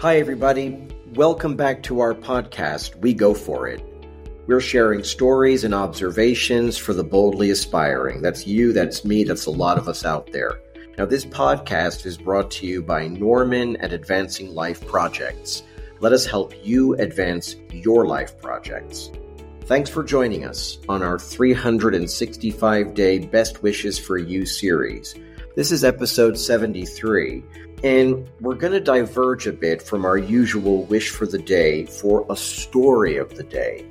Hi, everybody. Welcome back to our podcast, We Go For It. We're sharing stories and observations for the boldly aspiring. That's you, that's me, that's a lot of us out there. Now, this podcast is brought to you by Norman at Advancing Life Projects. Let us help you advance your life projects. Thanks for joining us on our 365 day Best Wishes for You series. This is episode 73, and we're going to diverge a bit from our usual wish for the day for a story of the day.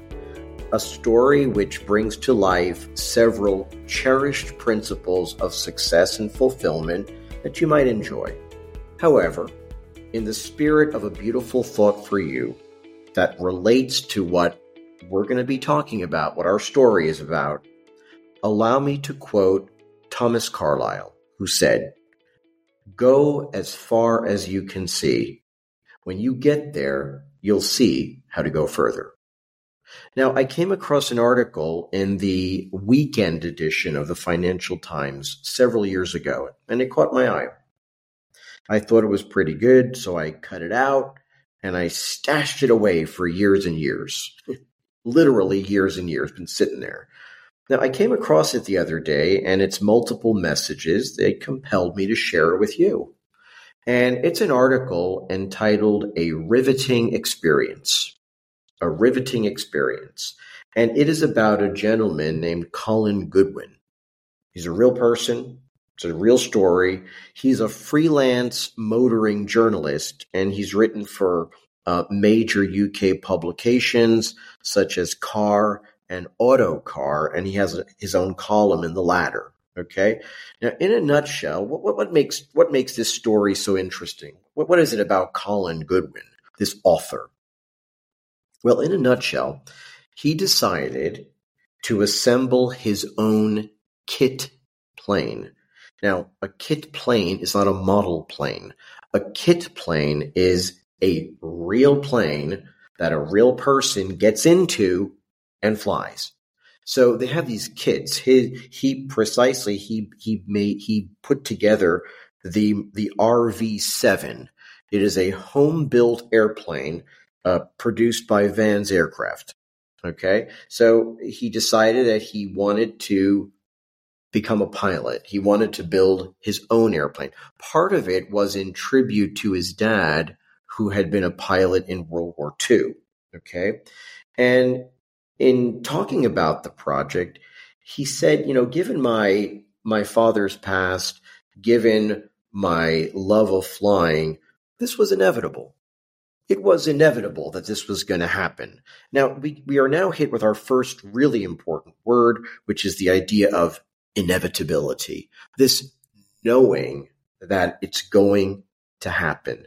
A story which brings to life several cherished principles of success and fulfillment that you might enjoy. However, in the spirit of a beautiful thought for you that relates to what we're going to be talking about, what our story is about, allow me to quote Thomas Carlyle, who said, Go as far as you can see. When you get there, you'll see how to go further. Now, I came across an article in the weekend edition of the Financial Times several years ago, and it caught my eye. I thought it was pretty good, so I cut it out and I stashed it away for years and years. Literally years and years, been sitting there. Now, I came across it the other day, and its multiple messages, they compelled me to share it with you. And it's an article entitled A Riveting Experience. A Riveting Experience. And it is about a gentleman named Colin Goodwin. He's a real person. It's a real story. He's a freelance motoring journalist, and he's written for uh, major UK publications such as Car and Autocar, and he has his own column in the latter. Okay. Now, in a nutshell, what, what, what makes what makes this story so interesting? What, what is it about Colin Goodwin, this author? Well, in a nutshell, he decided to assemble his own kit plane. Now, a kit plane is not a model plane. A kit plane is a real plane that a real person gets into and flies. So they have these kits. He, he precisely he he made he put together the the RV7. It is a home built airplane uh, produced by Van's Aircraft. Okay, so he decided that he wanted to become a pilot. He wanted to build his own airplane. Part of it was in tribute to his dad, who had been a pilot in World War II. Okay, and in talking about the project, he said, you know, given my my father's past, given my love of flying, this was inevitable. It was inevitable that this was going to happen. Now, we, we are now hit with our first really important word, which is the idea of inevitability. This knowing that it's going to happen.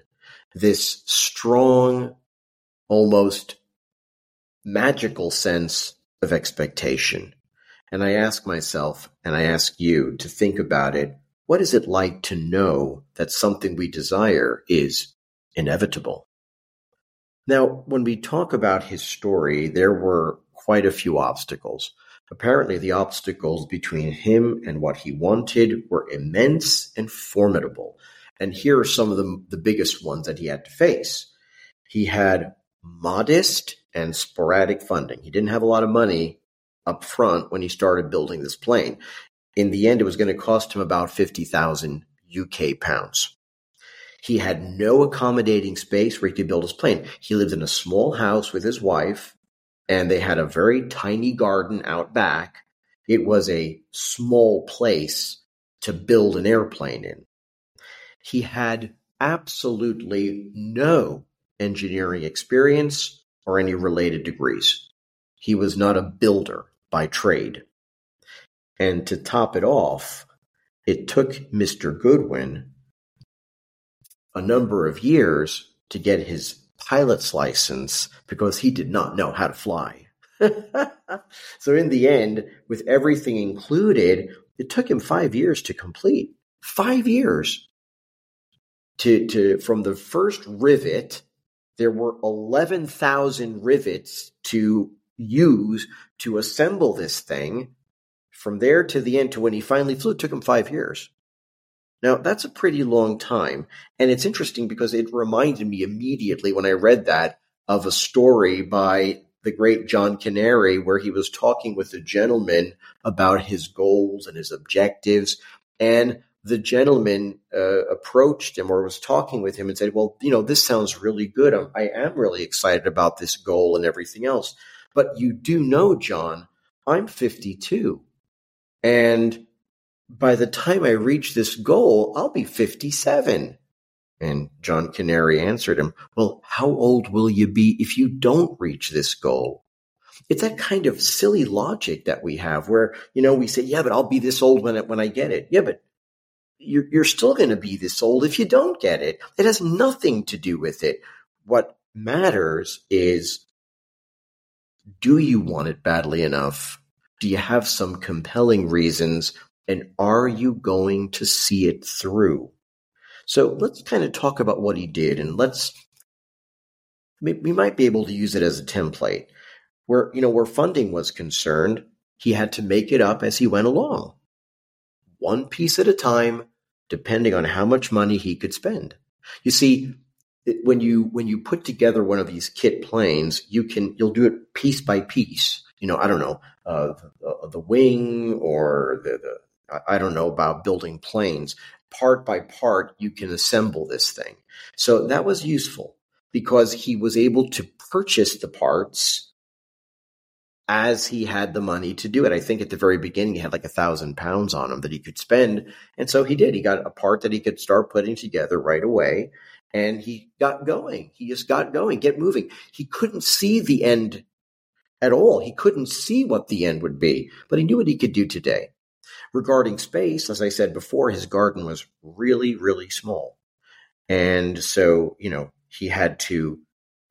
This strong, almost magical sense of expectation. And I ask myself, and I ask you to think about it what is it like to know that something we desire is inevitable? Now, when we talk about his story, there were quite a few obstacles. Apparently, the obstacles between him and what he wanted were immense and formidable. And here are some of the, the biggest ones that he had to face. He had modest and sporadic funding. He didn't have a lot of money up front when he started building this plane. In the end, it was going to cost him about 50,000 UK pounds. He had no accommodating space where he could build his plane. He lived in a small house with his wife, and they had a very tiny garden out back. It was a small place to build an airplane in. He had absolutely no engineering experience or any related degrees. He was not a builder by trade. And to top it off, it took Mr. Goodwin a number of years to get his pilot's license because he did not know how to fly. so, in the end, with everything included, it took him five years to complete. Five years to, to from the first rivet there were 11,000 rivets to use to assemble this thing. From there to the end to when he finally flew, it took him five years. Now, that's a pretty long time. And it's interesting because it reminded me immediately when I read that of a story by the great John Kanary where he was talking with a gentleman about his goals and his objectives. And the gentleman uh, approached him or was talking with him and said, Well, you know, this sounds really good. I'm, I am really excited about this goal and everything else. But you do know, John, I'm 52. And by the time I reach this goal, I'll be 57. And John Kanary answered him, Well, how old will you be if you don't reach this goal? It's that kind of silly logic that we have where, you know, we say, Yeah, but I'll be this old when, it, when I get it. Yeah, but you're, you're still going to be this old if you don't get it. It has nothing to do with it. What matters is do you want it badly enough? Do you have some compelling reasons? And are you going to see it through? So let's kind of talk about what he did and let's, we might be able to use it as a template where, you know, where funding was concerned, he had to make it up as he went along, one piece at a time, depending on how much money he could spend. You see, when you when you put together one of these kit planes, you can you'll do it piece by piece. You know, I don't know uh, the, the, wing or the, the I don't know about building planes. Part by part, you can assemble this thing. So that was useful because he was able to purchase the parts as he had the money to do it. I think at the very beginning he had like a thousand pounds on him that he could spend. And so he did. He got a part that he could start putting together right away. And he got going. He just got going, get moving. He couldn't see the end at all. He couldn't see what the end would be, but he knew what he could do today. Regarding space, as I said before, his garden was really, really small. And so, you know, he had to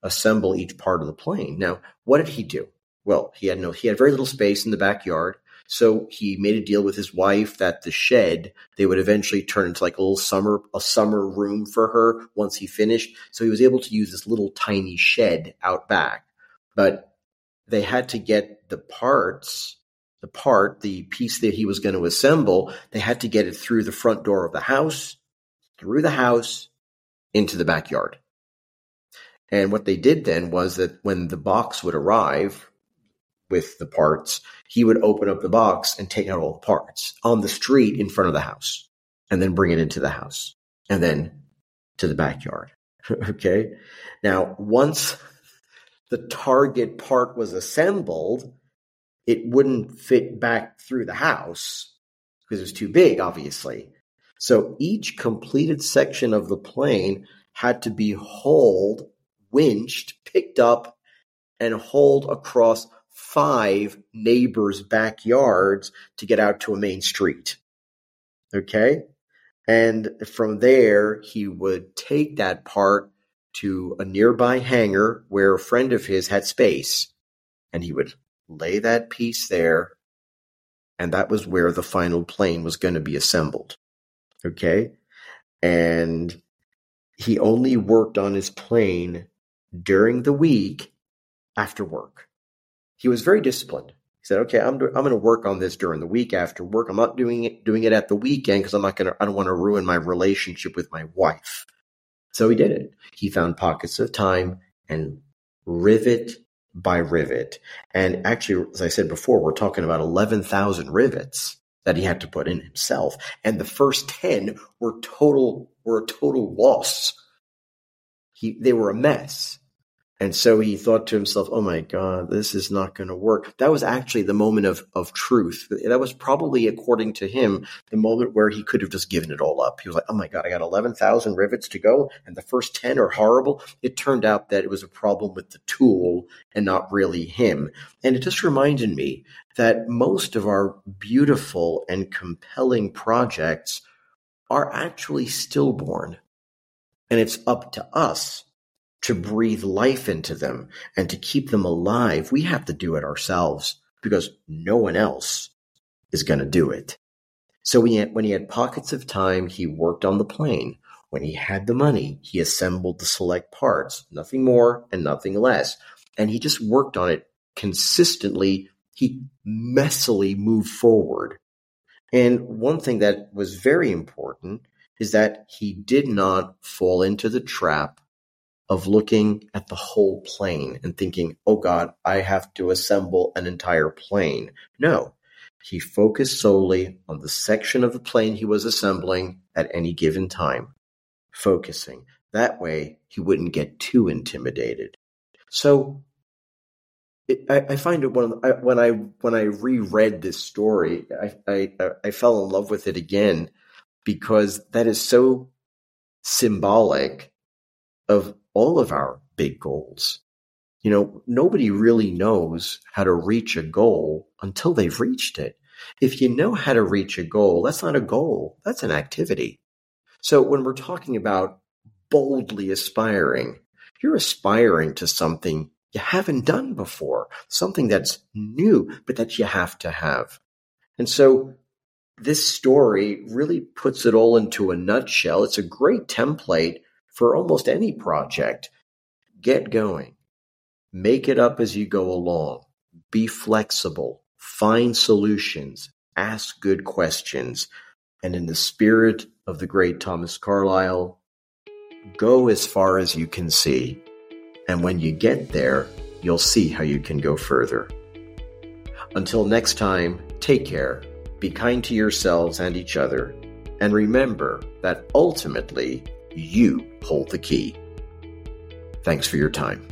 assemble each part of the plane. Now, what did he do? Well, he had no, he had very little space in the backyard. So he made a deal with his wife that the shed they would eventually turn into like a little summer a summer room for her once he finished. So he was able to use this little tiny shed out back. But they had to get the parts, the part, the piece that he was going to assemble, they had to get it through the front door of the house, through the house, into the backyard. And what they did then was that when the box would arrive, with the parts, he would open up the box and take out all the parts on the street in front of the house and then bring it into the house and then to the backyard. okay. Now, once the target part was assembled, it wouldn't fit back through the house because it was too big, obviously. So each completed section of the plane had to be hauled, winched, picked up, and hauled across five neighbors' backyards to get out to a main street. Okay? And from there, he would take that part to a nearby hangar where a friend of his had space. And he would lay that piece there. And that was where the final plane was going to be assembled. Okay? And he only worked on his plane during the week after work he was very disciplined. He said, "Okay, I'm I'm going to work on this during the week after work. I'm not doing it doing it at the weekend because I'm not going to. I don't want to ruin my relationship with my wife." So he did it. He found pockets of time and rivet by rivet. And actually, as I said before, we're talking about 11,000 rivets that he had to put in himself. And the first 10 were total, were a total loss. He, they were a mess. And so he thought to himself, oh my God, this is not going to work. That was actually the moment of, of truth. That was probably, according to him, the moment where he could have just given it all up. He was like, oh my God, I got 11,000 rivets to go, and the first 10 are horrible. It turned out that it was a problem with the tool and not really him. And it just reminded me that most of our beautiful and compelling projects are actually stillborn. And it's up to us to breathe life into them and to keep them alive, we have to do it ourselves because no one else is going to do it. So when he, had, when he had pockets of time, he worked on the plane. When he had the money, he assembled the select parts, nothing more and nothing less. And he just worked on it consistently. He messily moved forward. And one thing that was very important is that he did not fall into the trap of looking at the whole plane and thinking, oh God, I have to assemble an entire plane. No, he focused solely on the section of the plane he was assembling at any given time, focusing. That way, he wouldn't get too intimidated. So, it, I, I, find it one the, I, when I when I reread this story, I, I I fell in love with it again because that is so symbolic of all of our big goals. You know, nobody really knows how to reach a goal until they've reached it. If you know how to reach a goal, that's not a goal, that's an activity. So when we're talking about boldly aspiring, you're aspiring to something you haven't done before, something that's new, but that you have to have. And so this story really puts it all into a nutshell. It's a great template for almost any project. Get going. Make it up as you go along. Be flexible. Find solutions. Ask good questions. And in the spirit of the great Thomas Carlyle, go as far as you can see. And when you get there, you'll see how you can go further. Until next time, take care, be kind to yourselves and each other, and remember that ultimately, you hold the key. Thanks for your time.